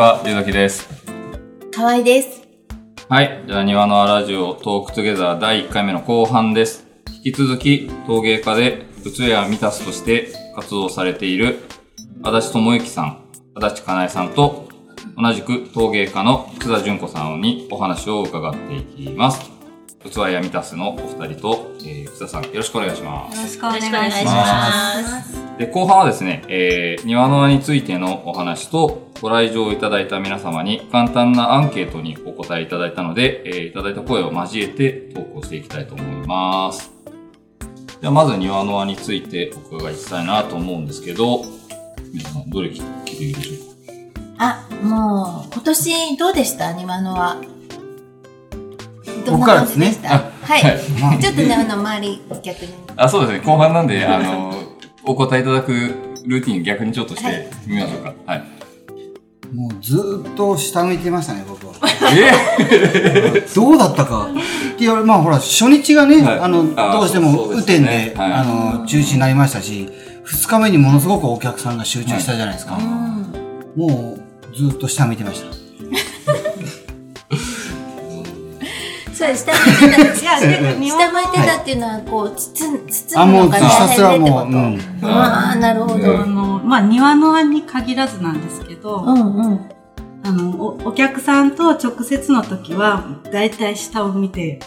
ちは、ゆうざきです。河合です。はい。じゃあ、庭のラジオトークトゥゲザー第1回目の後半です。引き続き、陶芸家で、仏やミタスとして活動されている、足立智之さん、足立かなえさんと、同じく陶芸家の久田純子さんにお話を伺っていきます。器やミタスのお二人と、えー、久田さん、よろしくお願いします。よろしくお願いしま。ますす。で、後半はですね、えー、庭の輪についてのお話と、ご来場いただいた皆様に簡単なアンケートにお答えいただいたので、えー、いただいた声を交えて投稿していきたいと思います。では、まず庭の輪についてお伺いしたいなと思うんですけど、皆さん、どれ聞いていいでしょうか？あ、もう、今年どうでした？庭のは。どん僕なからですね感じでしたあはい。ちょっとね、あの、周り、逆に。あ、そうですね、後半なんで、あの、お答えいただくルーティン逆にちょっとしはいてみましょうか。はい。もうずーっと下向いてましたね、僕は。え？どうだったか。って言われ、まあほら、初日がね、はいあの、どうしても雨ですね天で、はいあの、中止になりましたし、二日目にものすごくお客さんが集中したじゃないですか。うん。もう、ずーっと下向いてました。そうです。下向いてた。いや、下向いてたっていうのは、こう、包む、包あ、もう、むのが大変でってこと。もう、うん。ああ、なるほうんど。あの、まあ、庭の輪に限らずなんですけど、うんうん。あのお、お客さんと直接の時は、だいたい下を見て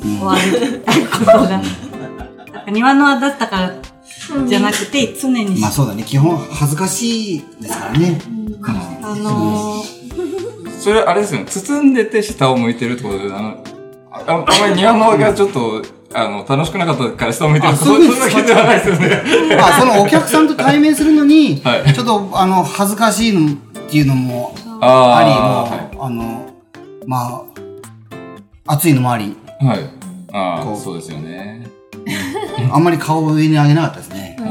終わることが、なんか庭の輪だったからじゃなくて、常に、まあそうだね、基本恥ずかしいですからね。あの それあれですよね、包んでて下を向いてるってことで、あの、ああんまり庭の輪がちょっと、あの、楽しくなかったから下を向いてるあそそういううそんな気ではないですよね。あ、そのお客さんと対面するのに、はいちょっと、あの、恥ずかしいのっていうのもああり、あの、まあ、暑いのもあり、はい。はい。ああ、そうですよね。あんまり顔を上に上げなかったですね。こ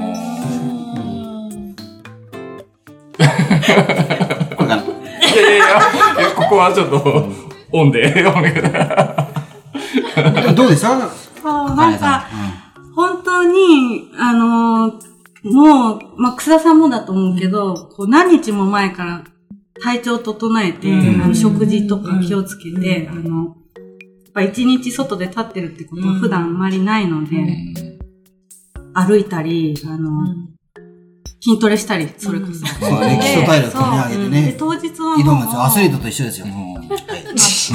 れかな。いやいやいや、ここはちょっと、オンで、お願い どうでした？そう、なんか、本当に、あのもう、まあ、草田さんもだと思うけど、こう何日も前から体調整えて、うん。あの食事とか気をつけて、あの、やっぱ一日外で立ってるってことは普段あんまりないので、歩いたり、あの、筋トレしたり、それこそ。そうね基礎体力を上げてね。で当日はもう。アスリートと一緒ですよ。まあ、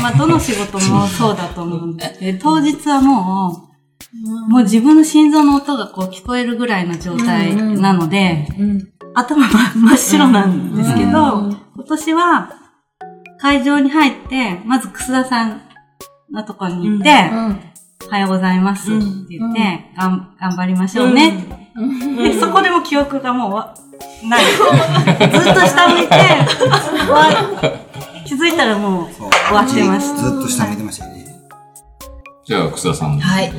まあ、どの仕事もそうだと思うんで、で当日はもう、もう自分の心臓の音がこう聞こえるぐらいの状態なので、うん。頭真真っ白なんですけど、うん今年は会場に入って、まず楠田さんのところに行って、おはようございますって言って、がん頑張りましょうね、で、そこでも記憶がもうわない。ずっと下向いて、わ気づいたらもう終わってました。ずっと下向いてましたよね。じゃあ、草田さん。はい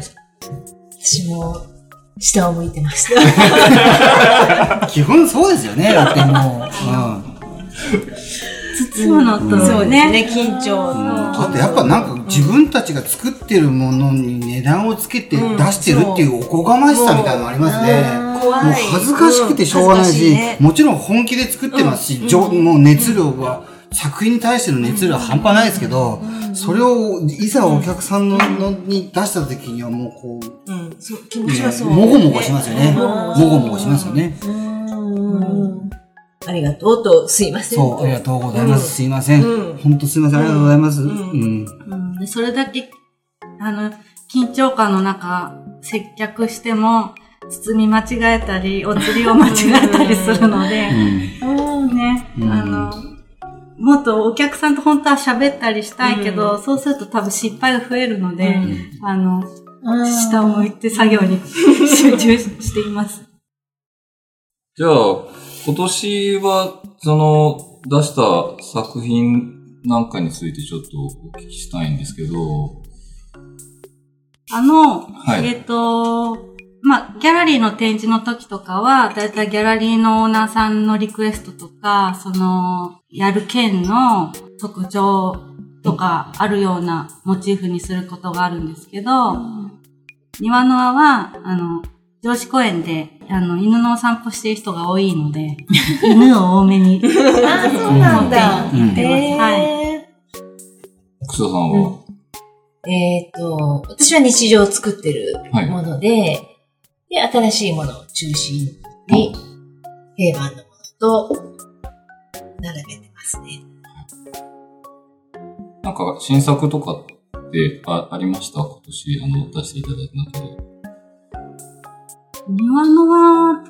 私も、下を向いてました。基本そうですよね。だってもう。包むのと、そうね。ね、緊張。うん。だってやっぱなんか自分たちが作ってるものに値段をつけて出してるっていうおこがましさみたいなのありますね。怖もう恥ずかしくてしょうがないし、もちろん本気で作ってますし、じょもう熱量は、作品に対しての熱量は半端ないですけど、それをいざお客さんののに出した時にはもうこう、うん、そう、気持ちはそう。もごもごしますよね。ももごもごしますよね。うん。ありがとうと、すいませんと。そう、ありがとうございます。すいませんうん。本当すいません。ありがとうございます。うん。それだけ、あの、緊張感の中、接客しても、包み間違えたり、お釣りを間違えたりするので、うん。ね、うんあの、もっとお客さんと本当は喋ったりしたいけど、そうすると多分失敗が増えるので、あの、下を向いて作業に 集中しています。じゃあ、今年は、その、出した作品なんかについてちょっとお聞きしたいんですけど、あの、はい。えっ、と、まあ、ギャラリーの展示の時とかは、だいたいギャラリーのオーナーさんのリクエストとか、その、やる県の特徴とかあるようなモチーフにすることがあるんですけど、庭の輪は、あの、上司公園であの、犬のお散歩してる人が多いので、犬を多めに。ああ、そうなんだ。うん。へー。はい。楠田さんは、えっ、と、私は日常を作ってるはいもので、で、新しいものを中心に、定番のものと、並べてますね。なんか新作とかってあありました？今年、あの、出していただいた中で。庭のは、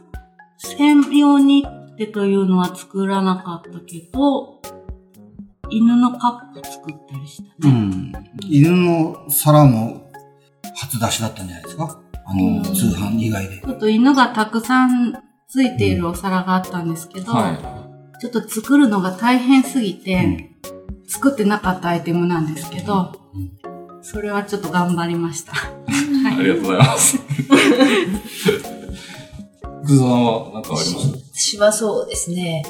専用にってというのは作らなかったけど、犬のカップ作ったりしたね。うん。犬の皿も初出しだったんじゃないですか？あの、通販以外で。ちょっと犬がたくさんついているお皿があったんですけど、はちょっと作るのが大変すぎて、作ってなかったアイテムなんですけど、それはちょっと頑張りました。い。ありがとうございます。楠田さんは何かあります？私はそうですね。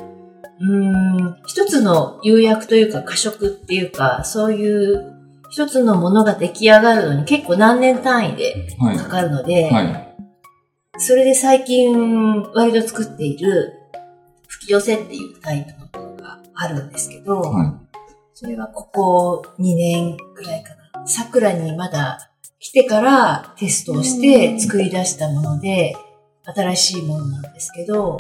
うーん、一つの釉薬というか過食っていうか、そういう一つのものが出来上がるのに結構何年単位ではい。かかるので、はい。それで最近割と作っている吹き寄せっていうタイプのものがあるんですけど、はい。それはここ2年くらいかな。桜にまだ来てからテストをして作り出したもので、新しいものなんですけど、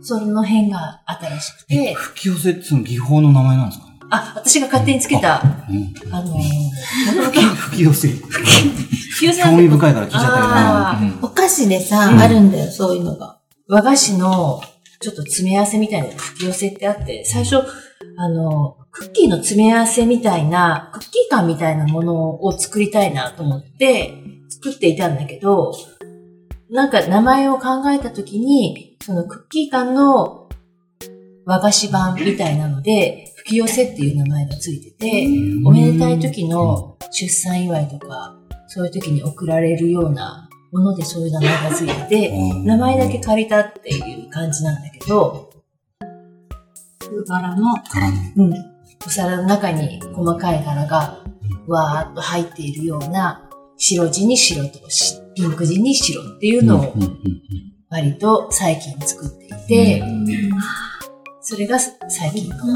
その辺が新しくて、吹き寄せってその技法の名前なんですか？ねあ、私が勝手につけた、うん。あのー、吹き寄せ。吹き寄せ興味深いから聞いちゃったあうんお菓子でさ、うんあるんだよ、そういうのが。和菓子のちょっと詰め合わせみたいな吹き寄せってあって、最初、あの、クッキーの詰め合わせみたいな、クッキー感みたいなものを作りたいなと思って作っていたんだけど、なんか名前を考えたときに、そのクッキー感の和菓子版みたいなので、吹き寄せっていう名前がついてて、おめでたい時の出産祝いとか、そういう時に贈られるようなものでそういう名前がついてて、うん。名前だけ借りたっていう感じなんだけど、柄の。うん、お皿の中に細かい柄がわーっと入っているような白地に白としピンク地に白っていうのをうんうんうん割と最近作っていて、それが最近の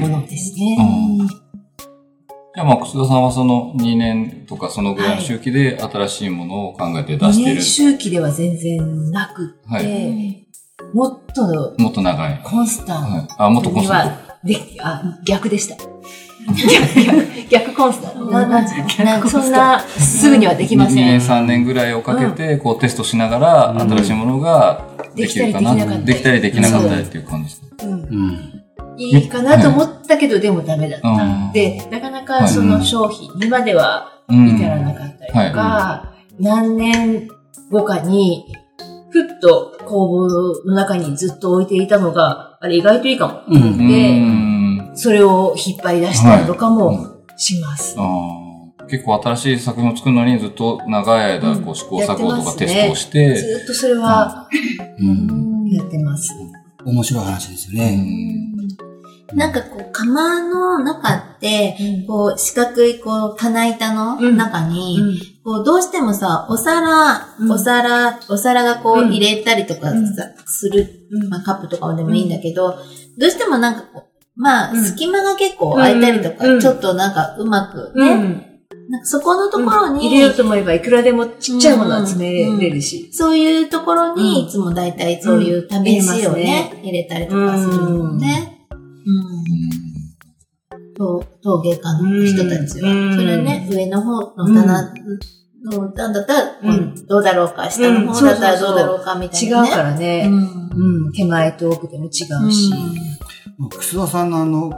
ものですね。うんじゃあまあ、楠田さんはその2年とかそのぐらいの周期で新しいものを考えて出2してる年。周期では全然なくって、はいもっともっと長い。コンスタンはい。あ、もっとコンにスタンは、で、あ、逆でした。逆 逆コンスタント。なそんな、すぐにはでト。きませ2年ん。3年ぐらいをかけて、こうテストしながら、うん新しいものができるかな。できたりできなかったりできたりできなかったりっていう感じですか。うんうん。いいかなと思ったけど、でもダメだった。うんで、なかなかその商品にまではうん至らなかったりとか、何年後かに、ふっと工房の中にずっと置いていたのが、あれ意外といいかも。うんうで、ん。それを引っ張り出したりとかもします。あー。結構新しい作品を作るのにずっと長い間こう試行錯誤とかテストをして、ずっとそれはうん。やってます。面白い話ですようね。ん。なんかこう、釜の中って、こう、四角いこう、棚板の中に、こう、どうしてもさ、お皿、うん。お皿、お皿がこうん。う、入れたりとかする、まあ、カップとかでもいいんだけど、どうしてもなんかこう、まあ、うん隙間が結構空いたりとか、うんちょっとなんかうまくうね、ん。なんかそこのところに、入れようと思えばいくらでもちっちゃいものは詰めれるし。そういうところうんに、いつも大体そういう試しをね、入れたりとかするのね。うん。陶陶芸家の人たちは。うんそれね、上の方の棚の段だったら、うんどうだろうか、下の方だったらどうだろうか、みたい違うなね。からね。うんうん。手前と奥でも違うし。楠田さんのあの、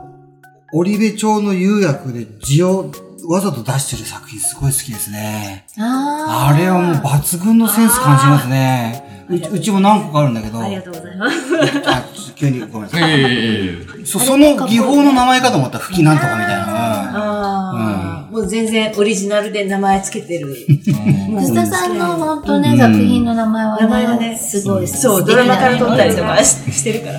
織部町の釉薬で字をわざと出してる作品すごい好きですね。あーあれはもう抜群のセンス感じますね。うちうちも何個かあるんだけど、ありがとうございます。あ急にごめんなさい。そその技法の名前かと思ったら吹きなんとかみたいな。もう全然オリジナルで名前つけてる。うん藤田さんの本当ね、うん作品の名前はね、名前がねすごいそう、ドラマから撮ったりとかししてるから。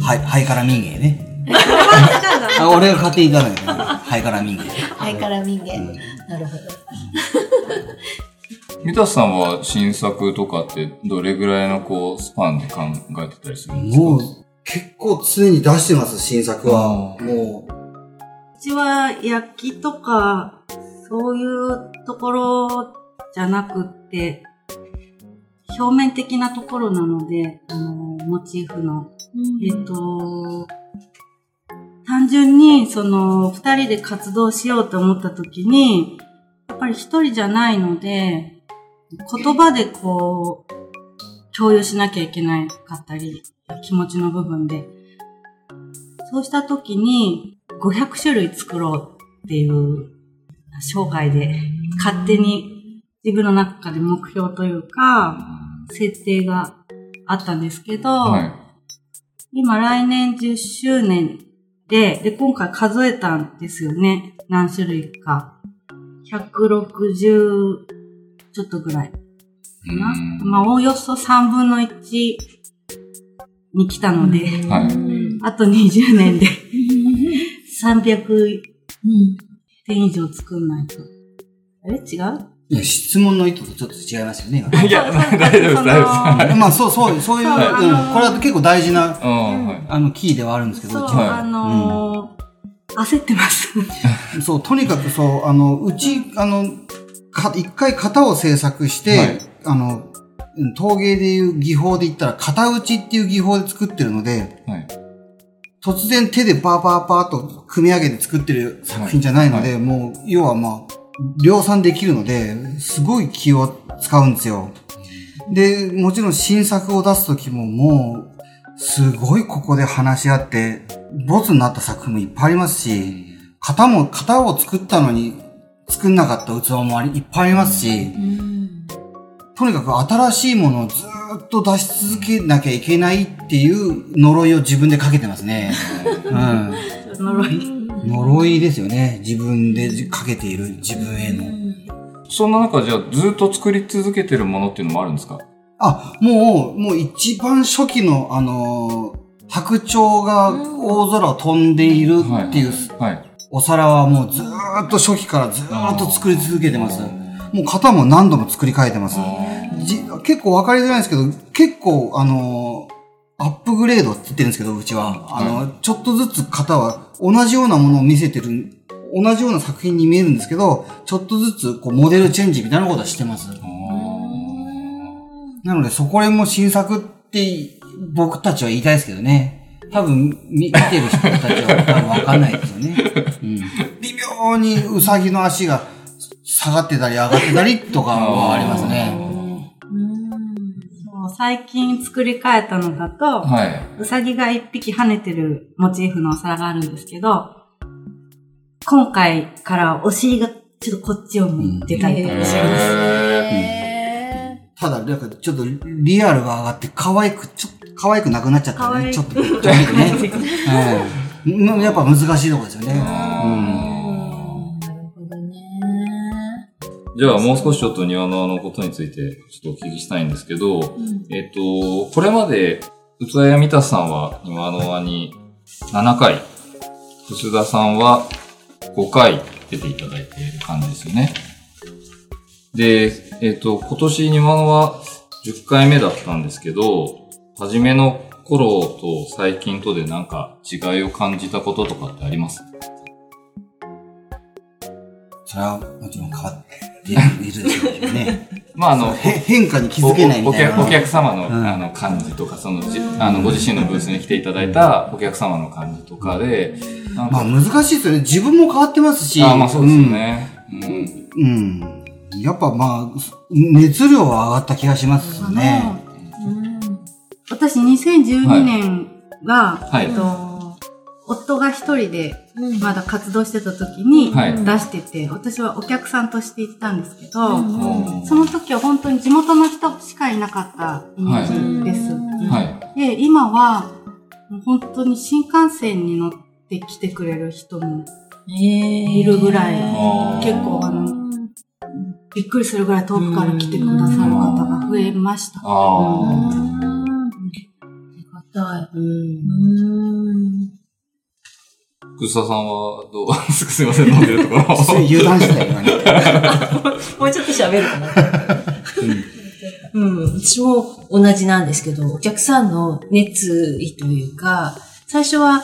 はい、ハイカラ民芸ね。あ俺が買っていただいたハイカラ民芸。ハイカラ民芸。なるほど。三田さんは新作とかってどれぐらいのこう、スパンで考えてたりするんですか？もう、結構常に出してます、新作は。もうちは焼きとか、そういうところじゃなくって、表面的なところなので、あの、モチーフの。えっと、単純に、その、二人で活動しようと思った時に、やっぱり一人じゃないので、言葉でこう、共有しなきゃいけないかったり、気持ちの部分で。そうした時に、500種類作ろうっていう、生涯で、勝手に自分の中で目標というか、設定があったんですけど、はい。今来年10周年で、で、今回数えたんですよね。何種類か。160ちょっとぐらいかな。うんまあ、およそ3分の1に来たので、はい。あと20年で300点以上作んないと。あれ？違う？う、いや質問の意図とちょっと違いますよね。いや、大丈夫です、大丈夫です。まあ、そう、そう、そういう、うん、これは結構大事な。あの、キーではあるんですけど、そう、あのー焦ってます。そう、とにかくそう、あの、うち、あの、か、一回型を制作して、はいあの、うん陶芸でいう技法で言ったら、型打ちっていう技法で作ってるので、はい。突然手でパーパーパーと組み上げて作ってる作品じゃないので、もう、要はまあ、量産できるので、すごい気を使うんですよ。で、もちろん新作を出すときももう、すごいここで話し合って、ボツになった作品もいっぱいありますし、型も、型を作ったのに作んなかった器もありいっぱいありますし、とにかく新しいものをずーっと出し続けなきゃいけないっていう呪いを自分でかけてますね。うん。呪い。呪いですよね。自分でかけている自分への。そんな中、じゃあ、ずっと作り続けてるものっていうのもあるんですか？あ、もう、もう一番初期の、あのー白鳥が大空を飛んでいるっていうはい。お皿はもうずーっと初期からずーっと作り続けてます。もう型も何度も作り変えてます。じ結構わかりづらいんですけど、結構、あのーアップグレードって言ってるんですけど、うちは。あの、ちょっとずつ型は同じようなものを見せてる、同じような作品に見えるんですけど、ちょっとずつこうモデルチェンジみたいなことはしてます。なので、そこら辺も新作って僕たちは言いたいですけどね。多分、み見てる人たちは多分わかんないですよね。うん、微妙にウサギの足が下がってたり上がってたりとかはありますね。そう最近作り変えたのだと、はい。うさぎが一匹跳ねてるモチーフのお皿があるんですけど、今回からお尻がちょっとこっちを向いてたりとかします。へただ、なんかちょっとリアルが上がって可愛く、ちょっと可愛くなくなっちゃったね。ちょっと、ちょっとね。うんやっぱ難しいところですよね。なるじゃあ、もう少しちょっと庭のあのことについてちょっとお聞きしたいんですけど、えっと、これまで、器屋三田さんは庭の輪に7回、楠田さんは5回出ていただいている感じですよね。で、えっと、今年庭の輪10回目だったんですけど、初めの頃と最近とでなんか違いを感じたこととかってあります？それはもちろん変わっているでしょうね。まあ、あの、へ変化に気づけないみたいな。おお客お客様の,、うんあの感じとか、そのじあのご自身のブースに来ていただいたお客様の感じとかで、かまあ難しいですよね。自分も変わってますし。あまあそうですよね。うんうん。うん。やっぱまあ、熱量は上がった気がしますね。私2012年が、はいえっと、夫が一人でまだ活動してた時にはい。出してて、私はお客さんとして行ったんですけど、うん。その時は本当に地元の人しかいなかったイメージです。はい。で、今は、もう本当に新幹線に乗って来てくれる人もいるぐらい、結構あの、びっくりするぐらい遠くから来てくださる方が増えました。ああ。草さんはどう？ですいません、飲んでるところ。それ油断してたよ、今ね。もうちょっと喋るかな。うん、私も同じなんですけど、お客さんの熱意というか、最初は、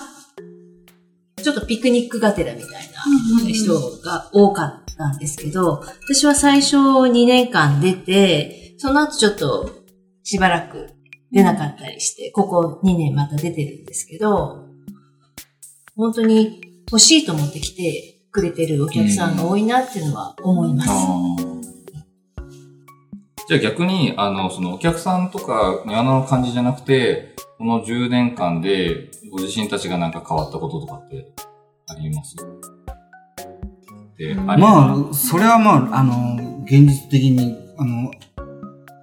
ちょっとピクニックがてらみたいな人が多かったんですけど、私は最初2年間出て、その後ちょっとしばらく出なかったりして、ここ2年また出てるんですけど、本当に欲しいと思って来てくれてるお客さんが多いなっていうのは思います。じゃあ逆に、あの、そのお客さんとか庭の感じじゃなくて、この10年間でご自身たちがなんか変わったこととかってあります？で、ありまあ、それはまあ、あの、現実的に、あの、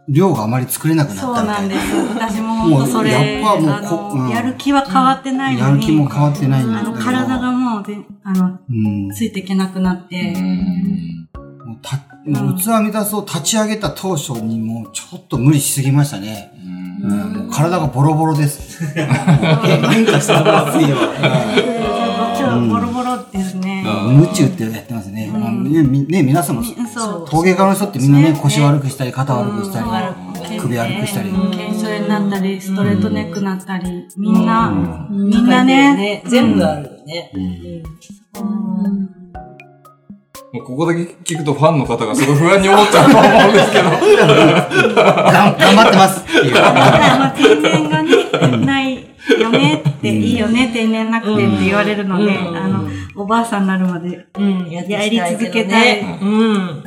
量があまり作れなくなったそうみたいな。なんです。私も本当それ、やっぱもううんの、やる気は変わってないやのに、る気も変わってないんだあの。体がもうで、あの、うん。ついていけなくなって、うんもうたもう器満たすを立ち上げた当初にもうちょっと無理しすぎましたね。うん体がボロボロです。変化 した方がいいよ。今日ボロボロですね。うんムチュってやってますね。まあね、みね皆さんも、そう。陶芸家の人ってみんなね、ね腰悪くしたり、肩悪くしたり、うん首悪くしたり。腱鞘炎になったり、ストレートネックになったり、みんな、うんみんなね、全部あるよね。もうここだけ聞くとファンの方がすごい不安に思っちゃうと思うんですけど。頑張ってますっていう。天然 がね、ないよねって、いいよね、天然なくてって言われるので、うん。あの、おばあさんになるまで、うん、やり続けい。たい。うん。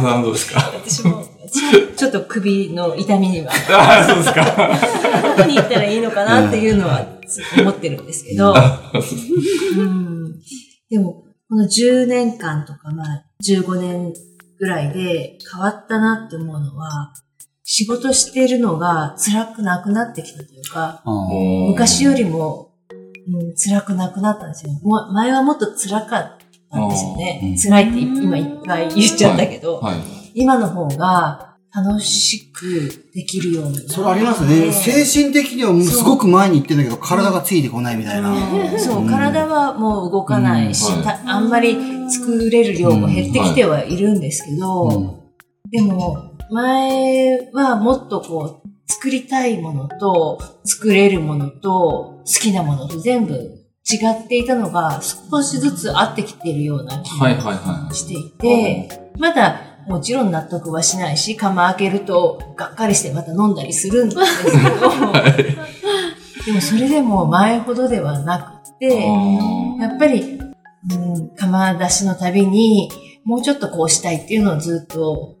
さんどうですか？私も、ちょっと首の痛みには、ああ、そうですか。どこに行ったらいいのかなっていうのは思ってるんですけど、うん、でも、この10年間とか、まあ、15年ぐらいで変わったなって思うのは、仕事してるのが辛くなくなってきたというか、昔よりも、うん、辛くなくなったんですよ。も前はもっと辛かったんですよね。辛いって今いっぱい言っちゃったけど、はい。今の方が楽しくできるようにな。それありますね。精神的にはもうすごく前に行ってんだけど、体がついてこないみたいな。そう、体はもう動かないし、うんたあんまり作れる量も減ってきてはいるんですけど、うんでも、前はもっとこう、作りたいものと、作れるものと、好きなものと全部違っていたのが少しずつ合ってきているような気はいはいがはしていて、まだもちろん納得はしないし、釜開けるとがっかりしてまた飲んだりするんですけど、でもそれでも前ほどではなくい。て、あやっぱり、うん、釜出しのたびに、もうちょっとこうしたいっていうのをずっと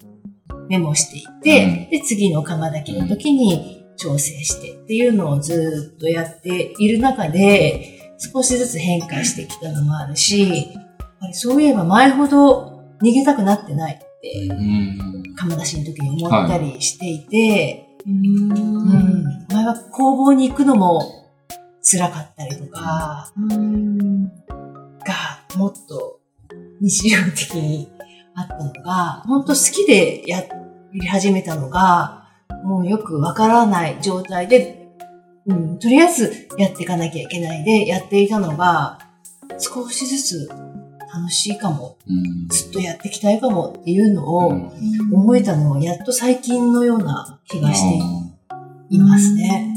メモしていて、で、次の釜炊きの時に調整してっていうのをずっとやっている中で、少しずつ変化してきたのもあるし、そういえば前ほど逃げたくなってないって。釜出しの時に思ったりしていて、うん、前は工房に行くのも辛かったりとか、がもっと日常的にあったのが、本当好きでやり始めたのが、もうよくわからない状態で、うん、とりあえずやっていかなきゃいけないでやっていたのが、少しずつ楽しいかも、うんずっとやっていきたいかもっていうのをうん思えたのはやっと最近のような気がしていますね。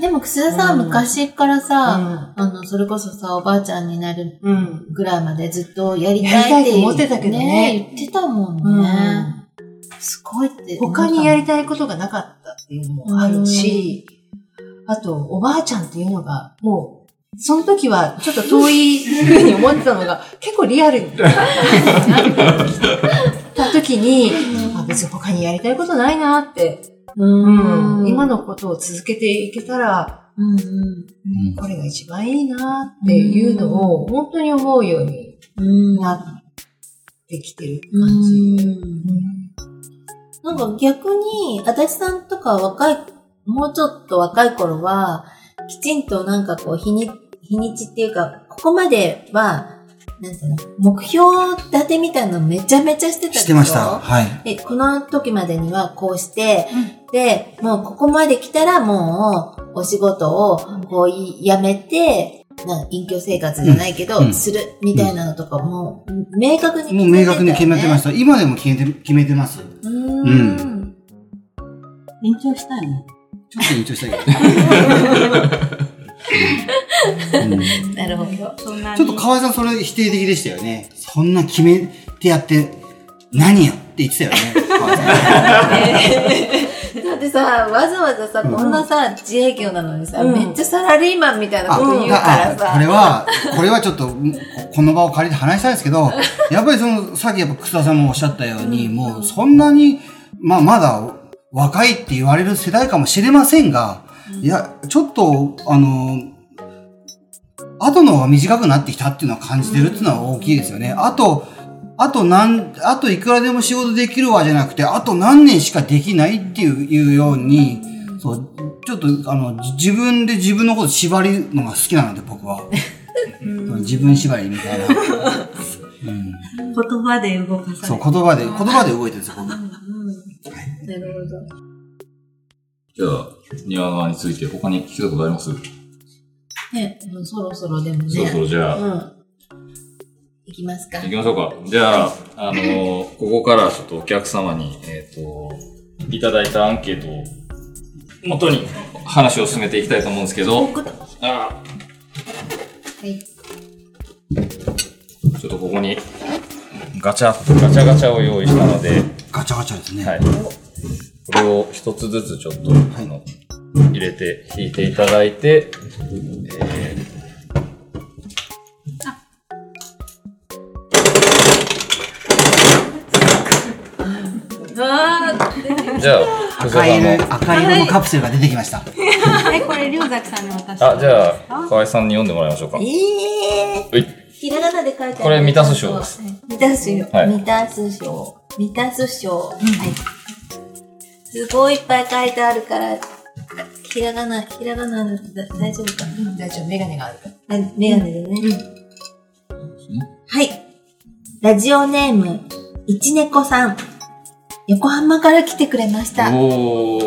でも、楠田さん、うん昔からうさ、んあの、それこそさ、おばあちゃんになるうん。ぐらいまでずっとやりたいって思ってたけどね言ってたもんうんね。すごいって。他にやりたいことがなかったっていうのもあるし、あと、おばあちゃんっていうのが、もう、その時はちょっと遠いふうに思ってたのが、結構リアルになっ た時に、あ別に他にやりたいことないなって、うん。今のことを続けていけたら、うんうん。うんこれが一番いいなっていうのを本当に思うようにうん。なってきてる感じ。なんか逆に、足立さんとか若い、もうちょっと若い頃は、きちんとなんかこう、日に、日にちっていうか、ここまでは、なんていうの、目標立てみたいなのめちゃめちゃしてたでしょ？してました。はい。で、この時までにはこうして、で、もうここまで来たらもうお仕事をこうい辞めて、な隠居生活じゃないけど、うんするみたいなのとかも、明確に決めてね。もう明確に決めてました。今でも決めて、決めてます。ちょうーん。延長したいのっと延長したいけど。うんなるほど。そんなに。ちょっと河合さんそれ否定的でしたよね。そんな決めてやって、何よって言ってたよね。だってさ、わざわざさ、こんなさ、自営業なのにさ、うんめっちゃサラリーマンみたいなあ、こと言うからあさ。これは、これはちょっと、ここの場を借りて話したいですけど、やっぱりその、さっきやっぱ草田さんもおっしゃったように、もうそんなに、まあまだ若いって言われる世代かもしれませんが、いや、ちょっと、あの、後の方が短くなってきたっていうのは感じてるっていうのは大きいですよね。あと、あと何、あといくらでも仕事できるわじゃなくて、あと何年しかできないっていうように、そう、ちょっと、あの、じ自分で自分のこと縛るのが好きなので、僕は。自分縛りみたいな。うん、言葉で動かされそう、る。言葉で、言葉で動いてるんですよ、僕。なるほど。じゃあ、庭の輪について他に聞きたことあります、ね、もうそろそろでもね。そろそろじゃあ、うん。いきますか。行きましょうか。じゃあ、あのー ここからちょっとお客様に、えっ、と、いただいたアンケートを元に話を進めていきたいと思うんですけど、僕だ。あはい。ちょっとここにガチャ、ガチャガチャを用意したので、ガチャガチャですね。はい。これを一つずつちょっと、あの、入れて、引いていただいて、えあー、じゃあ、赤色、赤色のカプセルが出てきました。え、これ、龍崎さんに渡して。あ、じゃあ、河合さんに読んでもらいましょうか。ーえはい。ー。ひらがなで書いてある。これ満たす賞です。満たす賞。はい満たす賞。満たす賞。はい。すごいいっぱい書いてあるから、ひらがな、ひらがなだとだ大丈夫か？な大丈夫、メガネがあるから。あメガネでね。はい。ラジオネーム、いちねこさん。横浜から来てくれました。おー。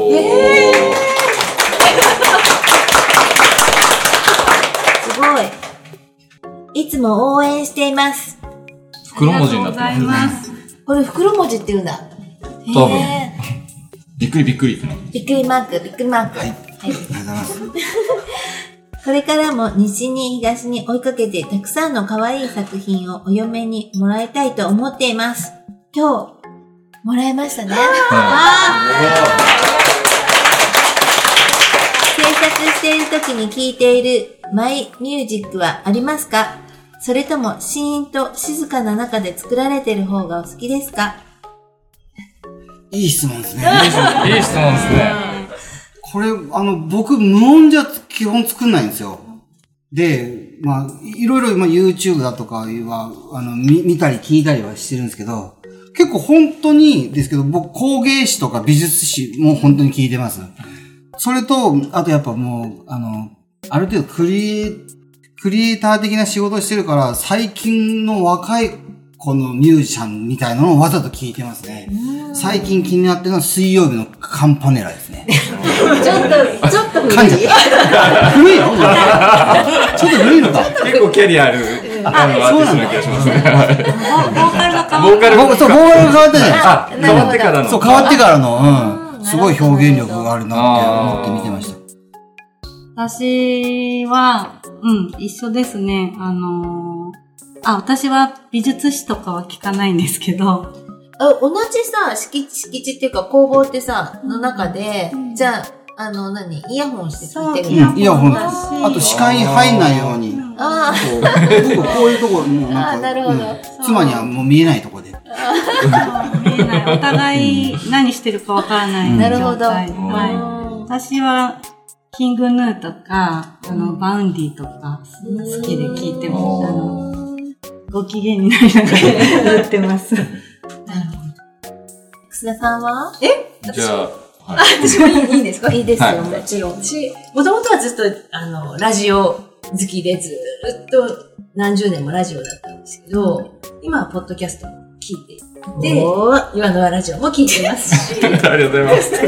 すごい。いつも応援しています。袋文字になってあります。がとうございます。これ袋文字って言うんだ。多分へびっくりびっくりびっくりマーク、びっくりマーク。はいはいありがとうございます。これからも西に東に追いかけてたくさんの可愛い作品をお嫁にもらいたいと思っています。今日、もらいましたね。制作している時に聴いているマイミュージックはありますか？それともシーンと静かな中で作られている方がお好きですか？いい質問ですね。いい質問ですね。これ、あの、僕、無音じゃ基本作んないんですよ。で、まあ、いろいろ、まあ、YouTube だとかは、あの、見見たり聞いたりはしてるんですけど、結構本当にですけど、僕、工芸誌とか美術史も本当に聞いてます。それと、あとやっぱもう、あの、ある程度クリエ、クリエイター的な仕事をしてるから、最近の若いこのミュージシャンみたいなのをわざと聞いてますね。最近気になってるのは水曜日のカンパネラですね。ちょっと、ちょっと古い噛んじゃった。古いの？ちょっと古いのか。結構キャリアある、あの、アーティストな気がしますね。ボーカルが変わボーカル僕そう、ボーカルが変わったじゃないですか。あ、変わってからの。そう、変わってからの、ううんん。すごい表現力があるなって思って見てました。私は、うん、一緒ですね。あのーあ、私は美術史とかは聞かないんですけど、あ同じさ、敷地、敷地っていうか工房ってさ、の中で、じゃあ、あの、何？イヤホンして聞いてるイヤホン。あと視界に入んないように。あこう僕こういうところ、もうなんか、なるほど。うん。妻にはもう見えないところで。見えない。お互い何してるかわからないあ、なるほど。はい。私は、King Gnu とか、あの、 Vaundy とか、好きで聞いてます。ご機嫌になりながらやってます。なるほど。楠田さんは？じゃあ、はい。私もいいいいですかいいですよ、はいもちろん。私、もともとはずっと、あの、ラジオ好きでずーっと何十年もラジオだったんですけど、今はポッドキャストも聞いていて、おー今のはラジオも聞いてますし、ありがとうございます。あ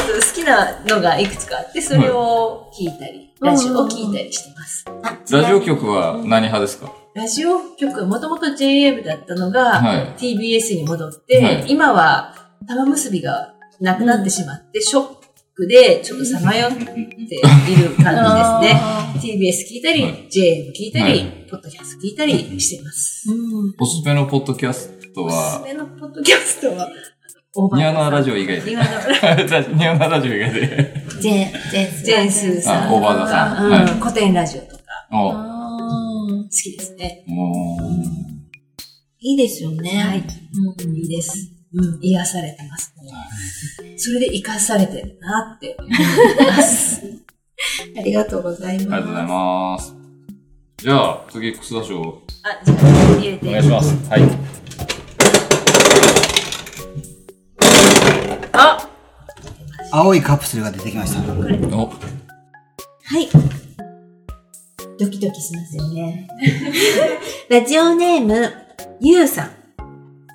と好ききなのがいくつかあって、それを聞いたり、ラジオを聞いたりしてます。あラジオ局は何派ですか？ラジオ局、もともと JA だったのが、はい。TBS に戻って、はい。今は玉結びがなくなってしまって、ショックでちょっとさまよっている感じですね。あ TBS 聞いたり、はい。JA 聞いたり、はい。ポッドキャスト聞いたりしています。ーうん。おすすめのポッドキャストおすすは、めのポッドキャストは、ニアラジオ以外で。ニアラ ニワノアラジオ以外で。ジェン、ジェンス。ジェンスーさん。あオーバーザさん。古典ラジオとか好きですね。いいですよね。はい。うんいいです。うん、癒されてます。それで生かされてるなって思います。ありがとうございます。ありがとうございます。じゃあ、次、楠田賞、あ、じゃあ、入れて。お願いします。はい。あ青いカプセルが出てきました。お、はい。ドキドキしますよね。ラジオネーム、ゆうさん。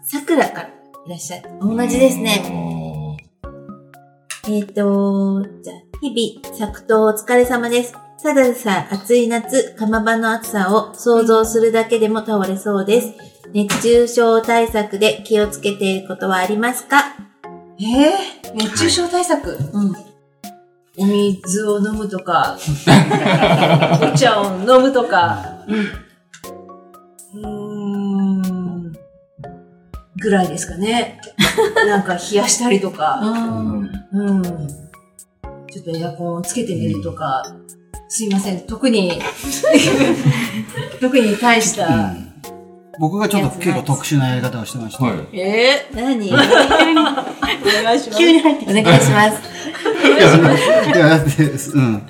さくらからいらっしゃる。同じですね。おえっ、と、じゃあ、日々、作刀お疲れ様です。ただでさえ暑い夏、釜場の暑さを想像するだけでも倒れそうです。熱中症対策で気をつけていることはありますか？えー、熱中症対策、うん。お水を飲むとか、お茶を飲むとか、うーん、ぐらいですかね。なんか冷やしたりとか、うん。ちょっとエアコンをつけてみるとか、すいません、特に、特に大した、うん僕がちょっと結構特殊なやり方をしてまして、はい。え何？おー、お願いします。急に入ってきた。願いします。いや、だって、うん。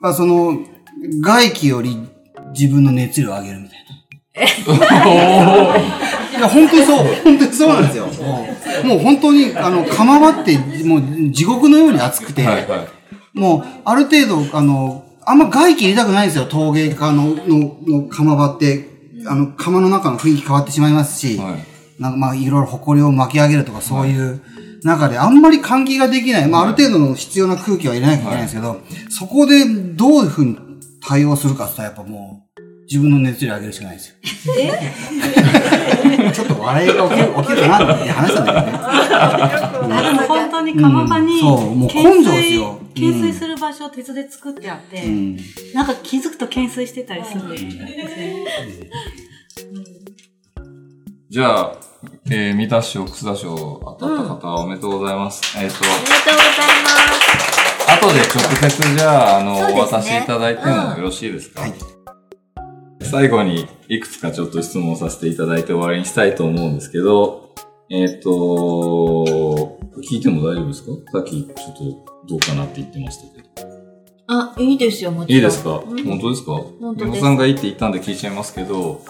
まあ、その、外気より自分の熱量を上げるみたいな。いや、本当にそう、本当にそうなんですよ。もう、本当に、あの、釜場って、もう地獄のように暑くて、はい、はい。もう、ある程度、あの、あんま外気入れたくないんですよ、陶芸家の、の、の釜場って。あの、釜の中の雰囲気変わってしまいますし、はい。なんかまあいろいろ埃を巻き上げるとかそういう中であんまり換気ができない。まあある程度の必要な空気は入れなきゃいけないんですけど、そこでどういうふうに対応するかって言ったらやっぱもう自分の熱量上げるしかないですよ。ちょっと笑いが起きる、起きるかなって話したんだけどね。あでも本当に釜場に、うんそうもう懸根性ですよ垂懸垂する場所を鉄で作ってあって、うん。なんか気づくと懸垂してたりするんですよね。じゃあ、えー、三田賞、楠田賞当たった方おめでとうございます。えっ、と、ありがとうございます。後で直接じゃあ、あの、ね。お渡しいただいてもよろしいですか、最後にいくつかちょっと質問させていただいて終わりにしたいと思うんですけど、えっ、と、聞いても大丈夫ですか？さっきちょっとどうかなって言ってましたけど。あ、いいですよ、もちろん。いいですか、うん。本当ですか？本当です。さんがいいって言ったんで聞いちゃいますけど、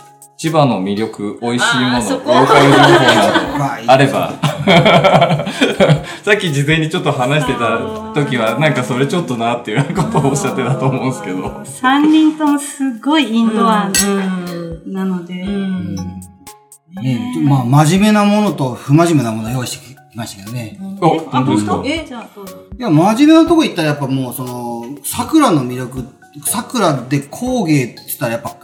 千葉の魅力、美味しいもの、ロあーカル情報など、まあれば。さっき事前にちょっと話してた時は、なんかそれちょっとなっていうことをおっしゃってたと思うんですけど。三人ともすごいインドアうんなので、うん。ねまあ真面目なものと不真面目なものを用意してきましたけどね。お、本当ですか？えじゃあどうぞ。いや、真面目なとこ行ったらやっぱもうその、桜の魅力、桜で工芸って言ったらやっぱ、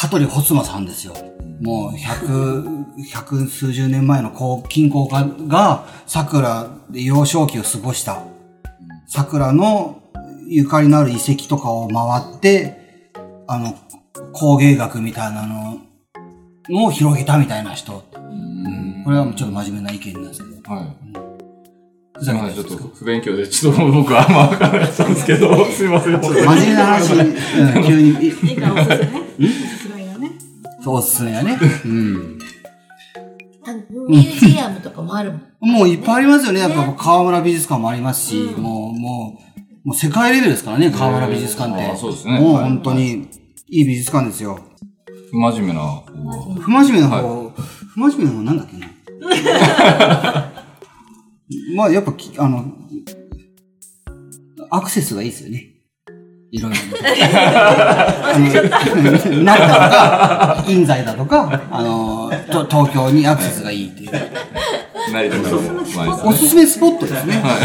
香取細間さんですよ。もう百、百数十年前のこう金工家が桜で幼少期を過ごした。桜のゆかりのある遺跡とかを回って、あの、工芸学みたいなののを広げたみたいな人。うんこれはちょっと真面目な意見なんですけど。はい。すみません、ちょっと不勉強で、ちょっと僕はあんま分からなかったんですけど、すみません。真面目な話、うん急に。そうおすすめだね。うん。あミュージアムとかもあるもん。もういっぱいありますよね。やっぱ河村美術館もありますし、もう、もう、もう世界レベルですからね、河村美術館って。あそうですねもうはい本当にいい美術館ですよ。不真面目な方は。不真面目な方、不真面目な方なんだっけな。まあやっぱき、あの、アクセスがいいですよね。いろいろ。あの成田とか、印西だとか、あの、と東京にアクセスがいいっていう。成田からも。おすすめスポットですね。は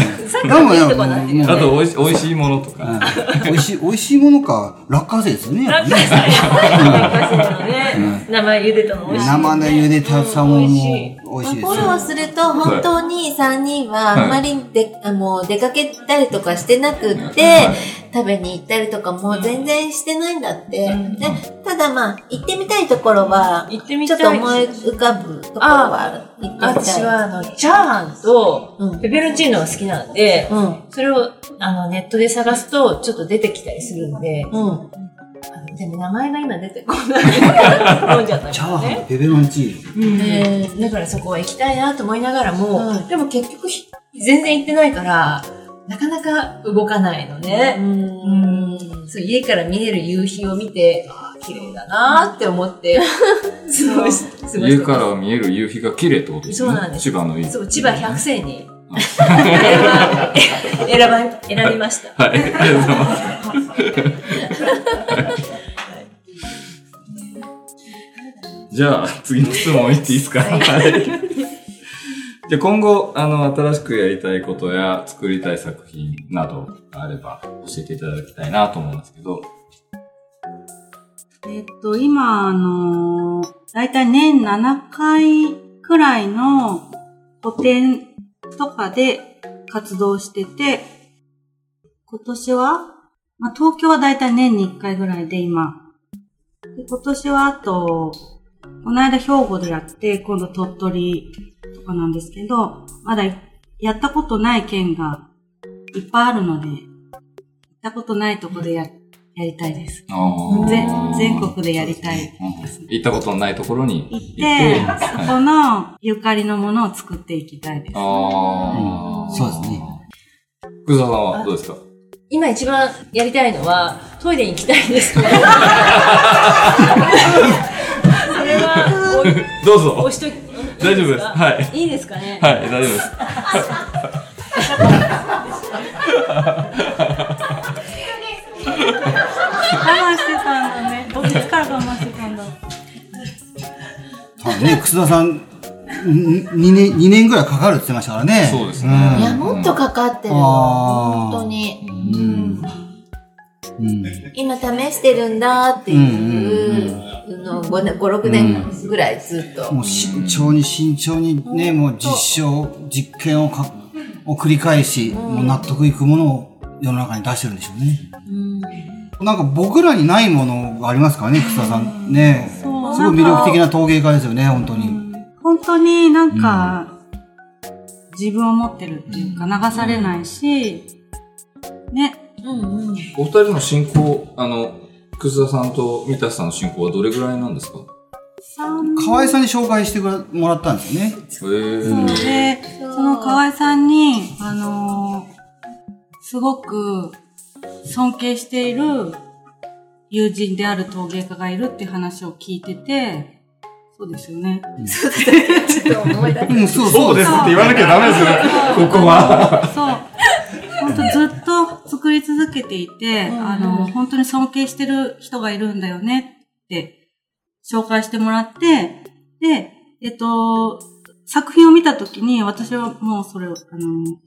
い。なんかねいいとこなってあと、おいし、おいしいものとか。うん美味しい、美味しいものか、落花生ですよね。やっぱねね、生茹でたの美味しい。生で茹でたサーモンも美味しいですフォローよ。すると、本当に3人はあんまりで、あもう出かけたりとかしてなくって、食べに行ったりとかも全然してないんだって。うん。でただまあ、行ってみたいところは、行ってみちょっと思い浮かぶところは行ってみたい。私は、あの、チャーハンとうん、ペペロンチーノが好きなんで、うん。それを、あの、ネットで探すと、ちょっと出てきたりするんで、でも名前が今出てこない。飲んじゃったチャーハンペペロンチーノ。うんねだからそこは行きたいなと思いながらも、うんでも結局ひ全然行ってないから、なかなか動かないのね。うんそう家から見える夕日を見て、ああ、綺麗だなって思って、過ごし、過ごして家から見える夕日が綺麗ってことですね。そうなんです千葉のいい。そう、千葉百選に選ば、選ば、選びました。はい。ありがとうございます。じゃあ、次の質問いっていいですか、はい じゃあ今後、あの、新しくやりたいことや作りたい作品などがあれば教えていただきたいなと思うんですけど。えっと、今、あのだいたい年7回くらいの個展とかで活動してて、今年は、まあ、東京はだいたい年に1回ぐらいで今。で今年はあと、この間兵庫でやって、今度鳥取とかなんですけど、まだやったことない県がいっぱいあるので、行ったことないとこでややりたいです。全全国でやりたいです。行ったことのないところに行っ行って、て、そはいこのゆかりのものを作っていきたいです。そうですね。福沢さんはどうですか？今一番やりたいのは、トイレに行きたいです。それは、どうぞお、おしとき、大丈夫ですはいいいですかね？はい、大丈夫です。我慢してたんだね。どっちから我慢してたんだ。多分ね、楠田さん、ん2年、二年ぐらいかかるって言ってましたからね。そうですねいや、もっとかかってる本当に。うん。うん。今試してるんだっていうのを5年、5、6年ぐらいずっと。もう慎重に慎重にね、もう実証、実験をかを繰り返し、もう納得いくものを世の中に出してるんでしょうね。なんか僕らにないものがありますからね、草田さん。ねすごい魅力的な陶芸家ですよね、本当に。本当になんか、自分を持ってるっていうか、流されないし、ね、うんうん。お二人の進行、あの、楠田さんと三田さんの進行はどれぐらいなんですか？三河合さんに紹介してもらったんですよね。そうで、その河合さんに、あのーすごく尊敬している友人である陶芸家がいるっていう話を聞いてて、そうですよね。ちょっと思い出うん、そうそうですって言わなきゃダメですよ、ここは。そう。本当ずっと作り続けていて、あの、本当に尊敬してる人がいるんだよねって紹介してもらって、で、えっと、作品を見たときに私はもうそれを、あの、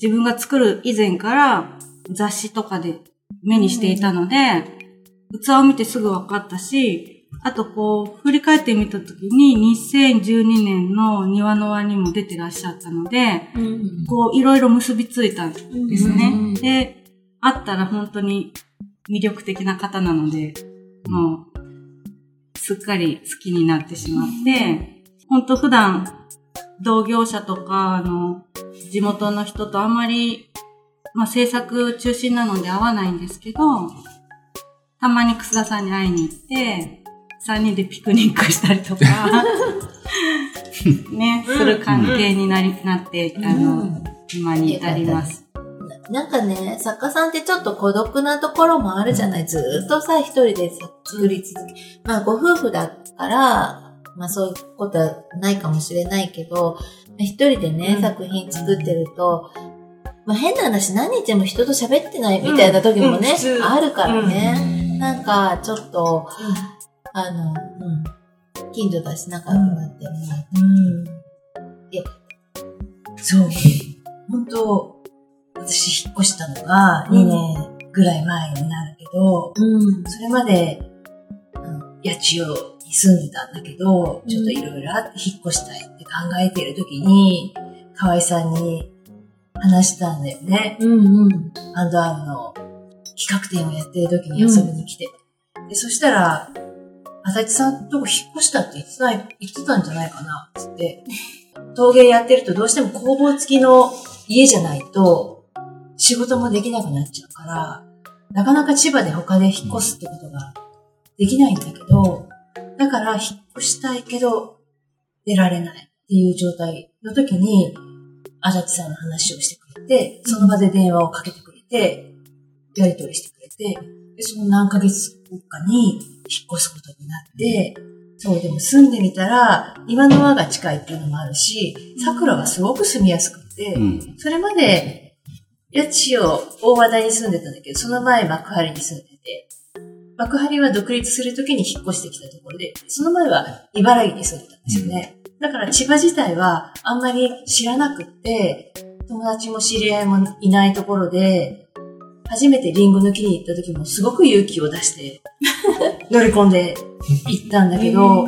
自分が作る以前から雑誌とかで目にしていたので、器を見てすぐ分かったし、あとこう、振り返ってみたときに2012年の庭の輪にも出てらっしゃったので、こう、いろいろ結びついたんですね。で、会ったら本当に魅力的な方なので、もう、すっかり好きになってしまって、本当普段、同業者とか、あの、地元の人とあんまり、まあ制作中心なので会わないんですけど、たまに楠田さんに会いに行って、3人でピクニックしたりとか、ね、する関係になり、なって、あの、今に至ります。なんかね、作家さんってちょっと孤独なところもあるじゃない。ずーっとさ、一人でさ作り続け。まあ、ご夫婦だから、まあそういうことはないかもしれないけど、一人でね、うん。作品作ってると、まあ変な話、何日も人と喋ってないみたいな時もね、うん。普通。あるからね。なんか、ちょっと、あの、うん、近所だし仲良くなってもらって。そう。本当私引っ越したのが2年ぐらい前になるけど、うん。それまで、あの八千代に住んでたんだけど、ちょっといろいろあって引っ越したいって考えている時に、河合さんに話したんだよね。うんうん。アンドアームの企画展をやってる時に遊びに来て。で、そしたら、足立さんとこ引っ越したって言ってない、言ってたんじゃないかな、つって。陶芸やってるとどうしても工房付きの家じゃないと、仕事もできなくなっちゃうから、なかなか千葉で他で引っ越すってことができないんだけど、だから引っ越したいけど、出られないっていう状態の時に、足立さんの話をしてくれて、その場で電話をかけてくれて、やり取りしてくれて、で、その何ヶ月後かに引っ越すことになって、そう、でも住んでみたら、今の輪が近いっていうのもあるし、桜がすごく住みやすくて、うん。それまで、八千代、大和田に住んでたんだけど、その前幕張に住んでて、幕張は独立するときに引っ越してきたところで、その前は茨城に住んでたんですよね。だから千葉自体はあんまり知らなくって、友達も知り合いもいないところで、初めてリンゴ抜きに行った時もすごく勇気を出して、乗り込んで 行ったんだけど、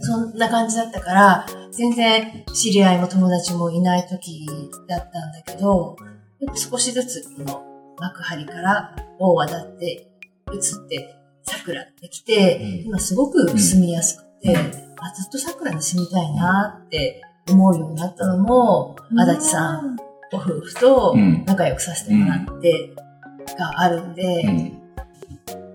そんな感じだったから、全然知り合いも友達もいない時だったんだけど、少しずつこの幕張から大和田って移って桜ってきて、今すごく住みやすくて、あずっと桜に住みたいなって思うようになったのも、足立さんご夫婦とうん仲良くさせてもらってがあるんで、うん。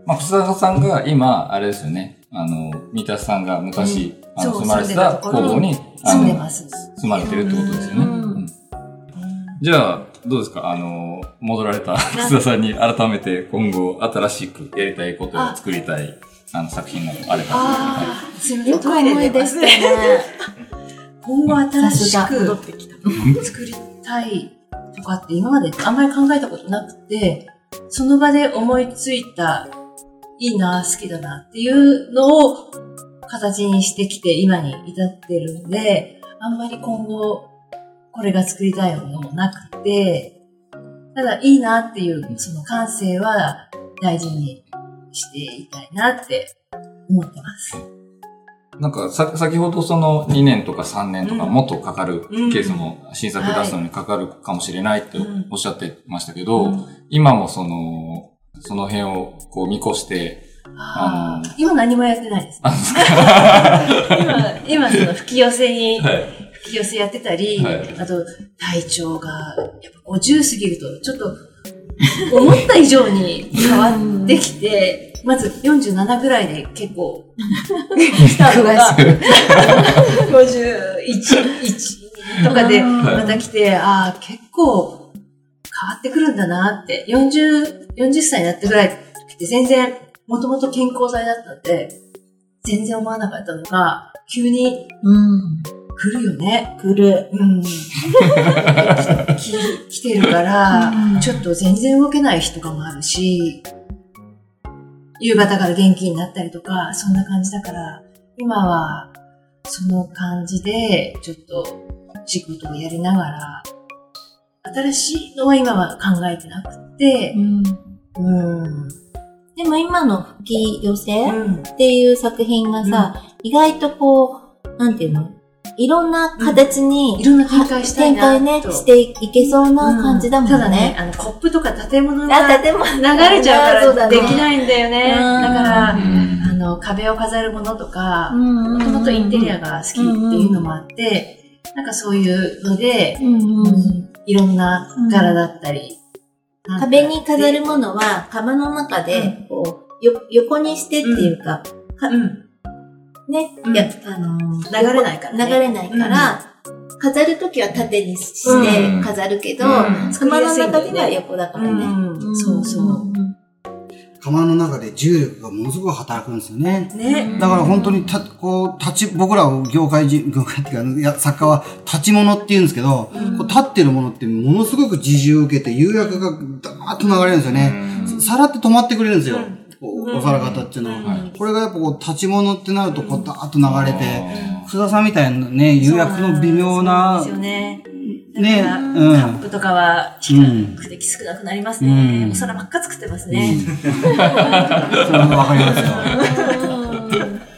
まあ、草田さんが今、あれですよね。あの、三田さんが昔、あの、そう住まれてた工房に、あの、住んでます。住まれてるってことですよね。うんうんじゃあ、どうですか？あの、戻られた 草田さんに改めて今後新しくやりたいことを作りたい、あの、作品などあれば。はああ、すみません、よく思い出したね。今後新しく作りたいとかって今まであんまり考えたことなくて、その場で思いついた、いいな、好きだなっていうのを形にしてきて今に至ってるんで、あんまり今後これが作りたいものもなくて、ただいいなっていうその感性は大事にしていたいなって思ってます。なんかさ、先ほどその2年とか3年とかうん。もっとかかるうん。ケースも新作出すのにかかるかもしれないってうん。おっしゃってましたけど、うん。今もその、その辺をこう見越して、あのあー今何もやってないです。あ 今、今その吹き寄せに、はい。吹き寄せやってたり、はい。あと体調がやっぱ50過ぎるとちょっと思った以上に変わってきて、まず47ぐらいで結構来たのが51、1とかでまた来て、ああ、結構変わってくるんだなって、40、40歳になってぐらいって全然、もともと健康剤だったんで、全然思わなかったのが、急にうん。来るよね。来る。うん。き来てるから、ちょっと全然動けない日とかもあるし、夕方から元気になったりとか、そんな感じだから、今はその感じで、ちょっと仕事をやりながら、新しいのは今は考えてなくてう、ん。うん。でも今の吹き寄せうん。っていう作品がさ、意外とこう、なんていうの？いろんな形に、いろんな展開したい展開ね。していけそうな感じだもんね。ただね、あの、コップとか建物があ、建物流れちゃうからそうだねできないんだよね。うんだから、うんあの、壁を飾るものとか、ももともとインテリアが好きっていうのもあって、なんかそういうので、うんうんうんいろんな柄だったり。壁に飾るものは、釜の中で、こう、よ、横にしてっていうか、かうん。ね、うんいや、あのー流れないからね流れないから、飾るときは縦にしうんて飾るけど、うん釜の中では横だからね。うんそうそう。釜の中で重力がものすごく働くんですよね。ね。だから本当にた、こう、立ち、僕らを業界人、業界っていうか、いや、作家は立ち物って言うんですけど、こう立ってるものってものすごく自重を受けて、釉薬がダーッと流れるんですよね。皿って止まってくれるんですよ。こうお皿型っていうのは。はいこれがやっぱこう、立ち物ってなると、こう、ダーッと流れて、福田さんみたいなね、釉薬の微妙なそうなんですよね。ねうんカップとかは、比較的少なくなりますね。うんお皿ばっか作ってますね。それもわかりますよ。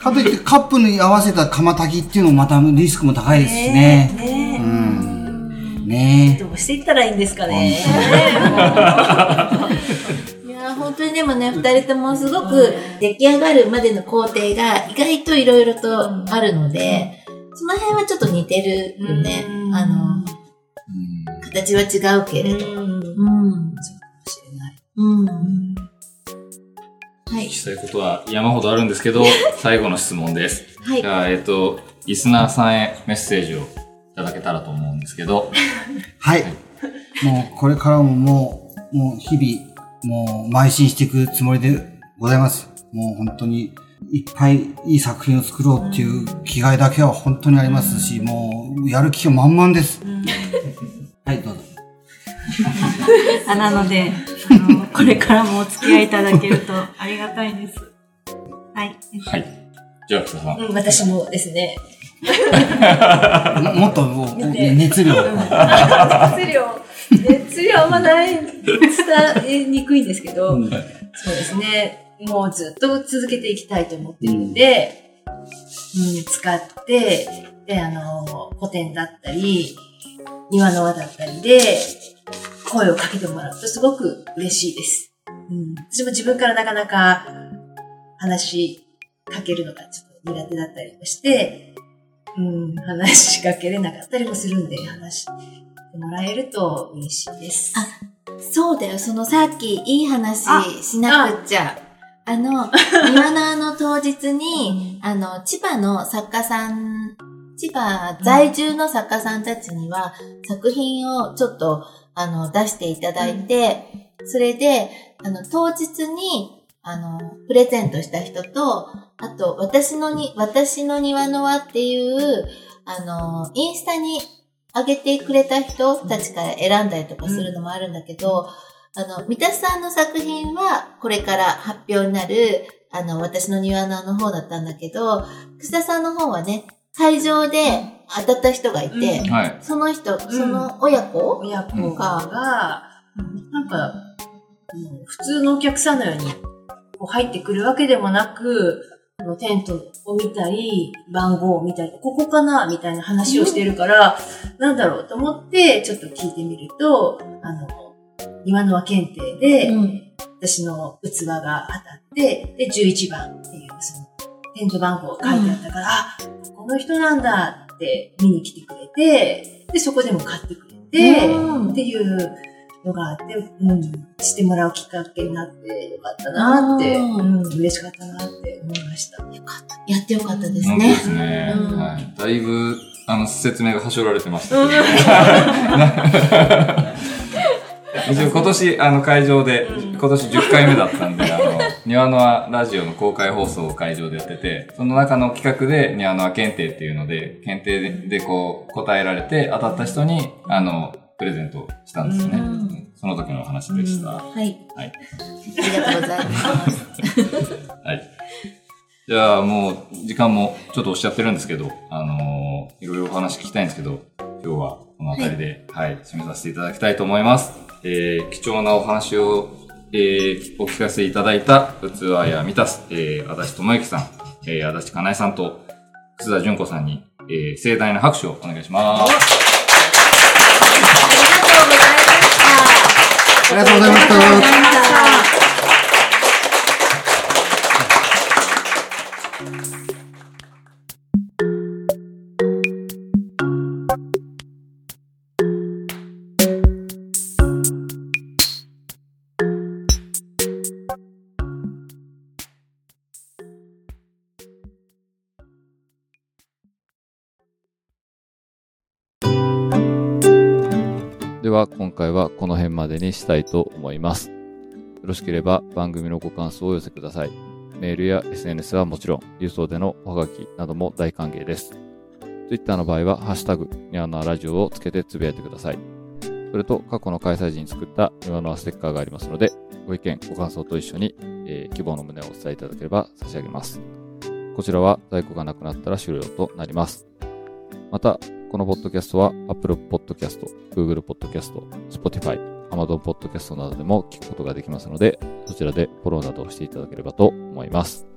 かといってカップに合わせた釜炊きっていうのもまたリスクも高いですしね。ねうん。ねどうしていったらいいんですかね。本当にでもね、二人ともすごく出来上がるまでの工程が意外といろいろとあるので、その辺はちょっと似てるよね。うんあの、形は違うけれど。うん。うん。そうかもしれない。うん。はい。したいことは山ほどあるんですけど、最後の質問です。はいじ。ゃあ、えっと、リスナーさんへメッセージをいただけたらと思うんですけど、はい。もうこれからももう、もう日々、もう邁進していくつもりでございます。もう本当にいっぱいいい作品を作ろうっていう気概だけは本当にありますし、もうやる気が満々です。はい、どうぞ。あなので、あの、これからもお付き合いいただけるとありがたいです。はい。はい。じゃあ、草さん。うん、私もですね。も もっともうね熱量。熱量、熱量あんまない、伝えにくいんですけど、うんそうですね。もうずっと続けていきたいと思ってるんで、うん、使って、で、あの、古典だったり、庭の輪だったりで、声をかけてもらうとすごく嬉しいです。うん、私も自分からなかなか話しかけるのがちょっと苦手だったりもして、うん、話しかけれなかったりもするんで、話してもらえると嬉しいです。あそうだよ、そのさっきいい話しなくっちゃ。あの、庭のあの当日に、あの、千葉の作家さん、千葉在住の作家さんたちには、作品をちょっと、あの、出していただいて、それで、あの、当日に、あの、プレゼントした人と、あと、私のに、私の庭の輪っていう、あの、インスタに上げてくれた人たちから選んだりとかするのもあるんだけど、あの、三田さんの作品はこれから発表になる、あの、私の庭のあの方だったんだけど、楠田さんの方はね、会場で当たった人がいて、うん。はい。その人、その親子、親子が、なんか、もう普通のお客さんのようにこう入ってくるわけでもなく、あのテントを見たり、番号を見たり、ここかなみたいな話をしてるから、なんだろうと思って、ちょっと聞いてみると、あの、今のは検定で、うん私の器が当たって、で、11番っていう、その、テント番号が書いてあったから、あ、この人なんだって見に来てくれて、で、そこでも買ってくれて、うん。っていうのがあって、うん、してもらうきっかけになってよかったなって、うんうん、嬉しかったなって思いました。やってよかったですねで。すね。うんはい。だいぶ、あの、説明がはしょられてましたけどね。一応今年、あの、会場で、今年10回目だったんで、あの、庭の輪ラジオの公開放送を会場でやってて、その中の企画で、庭の輪検定っていうので、検定ででこう、答えられて、当たった人に、あの、プレゼントしたんですね。うんその時の話でした。はい。はい。ありがとうございます。はい。じゃあもう時間もちょっと押しちゃってるんですけど、あのーいろいろお話聞きたいんですけど、今日はこの辺りで、はい、締めさせていただきたいと思います。えー、貴重なお話を、えー、お聞かせいただいた器やミタス、えー、足立智之さん、えー、足立かなえさんと、楠田純子さんに、えー、盛大な拍手をお願いします。ありがは今回はこの辺までにしたいと思います。よろしければ番組のご感想をお寄せください。メールや SNS はもちろん、郵送でのおはがきなども大歓迎です。Twitter の場合は、ハッシュタグ、ニワノアラジオをつけてつぶやいてください。それと、過去の開催時に作ったニワノアステッカーがありますので、ご意見、ご感想と一緒に、えー希望の旨をお伝えいただければ差し上げます。こちらは在庫がなくなったら終了となります。また、このポッドキャストは Apple Podcast、Google Podcast、Spotify、Amazon Podcast などでも聞くことができますので、そちらでフォローなどをしていただければと思います。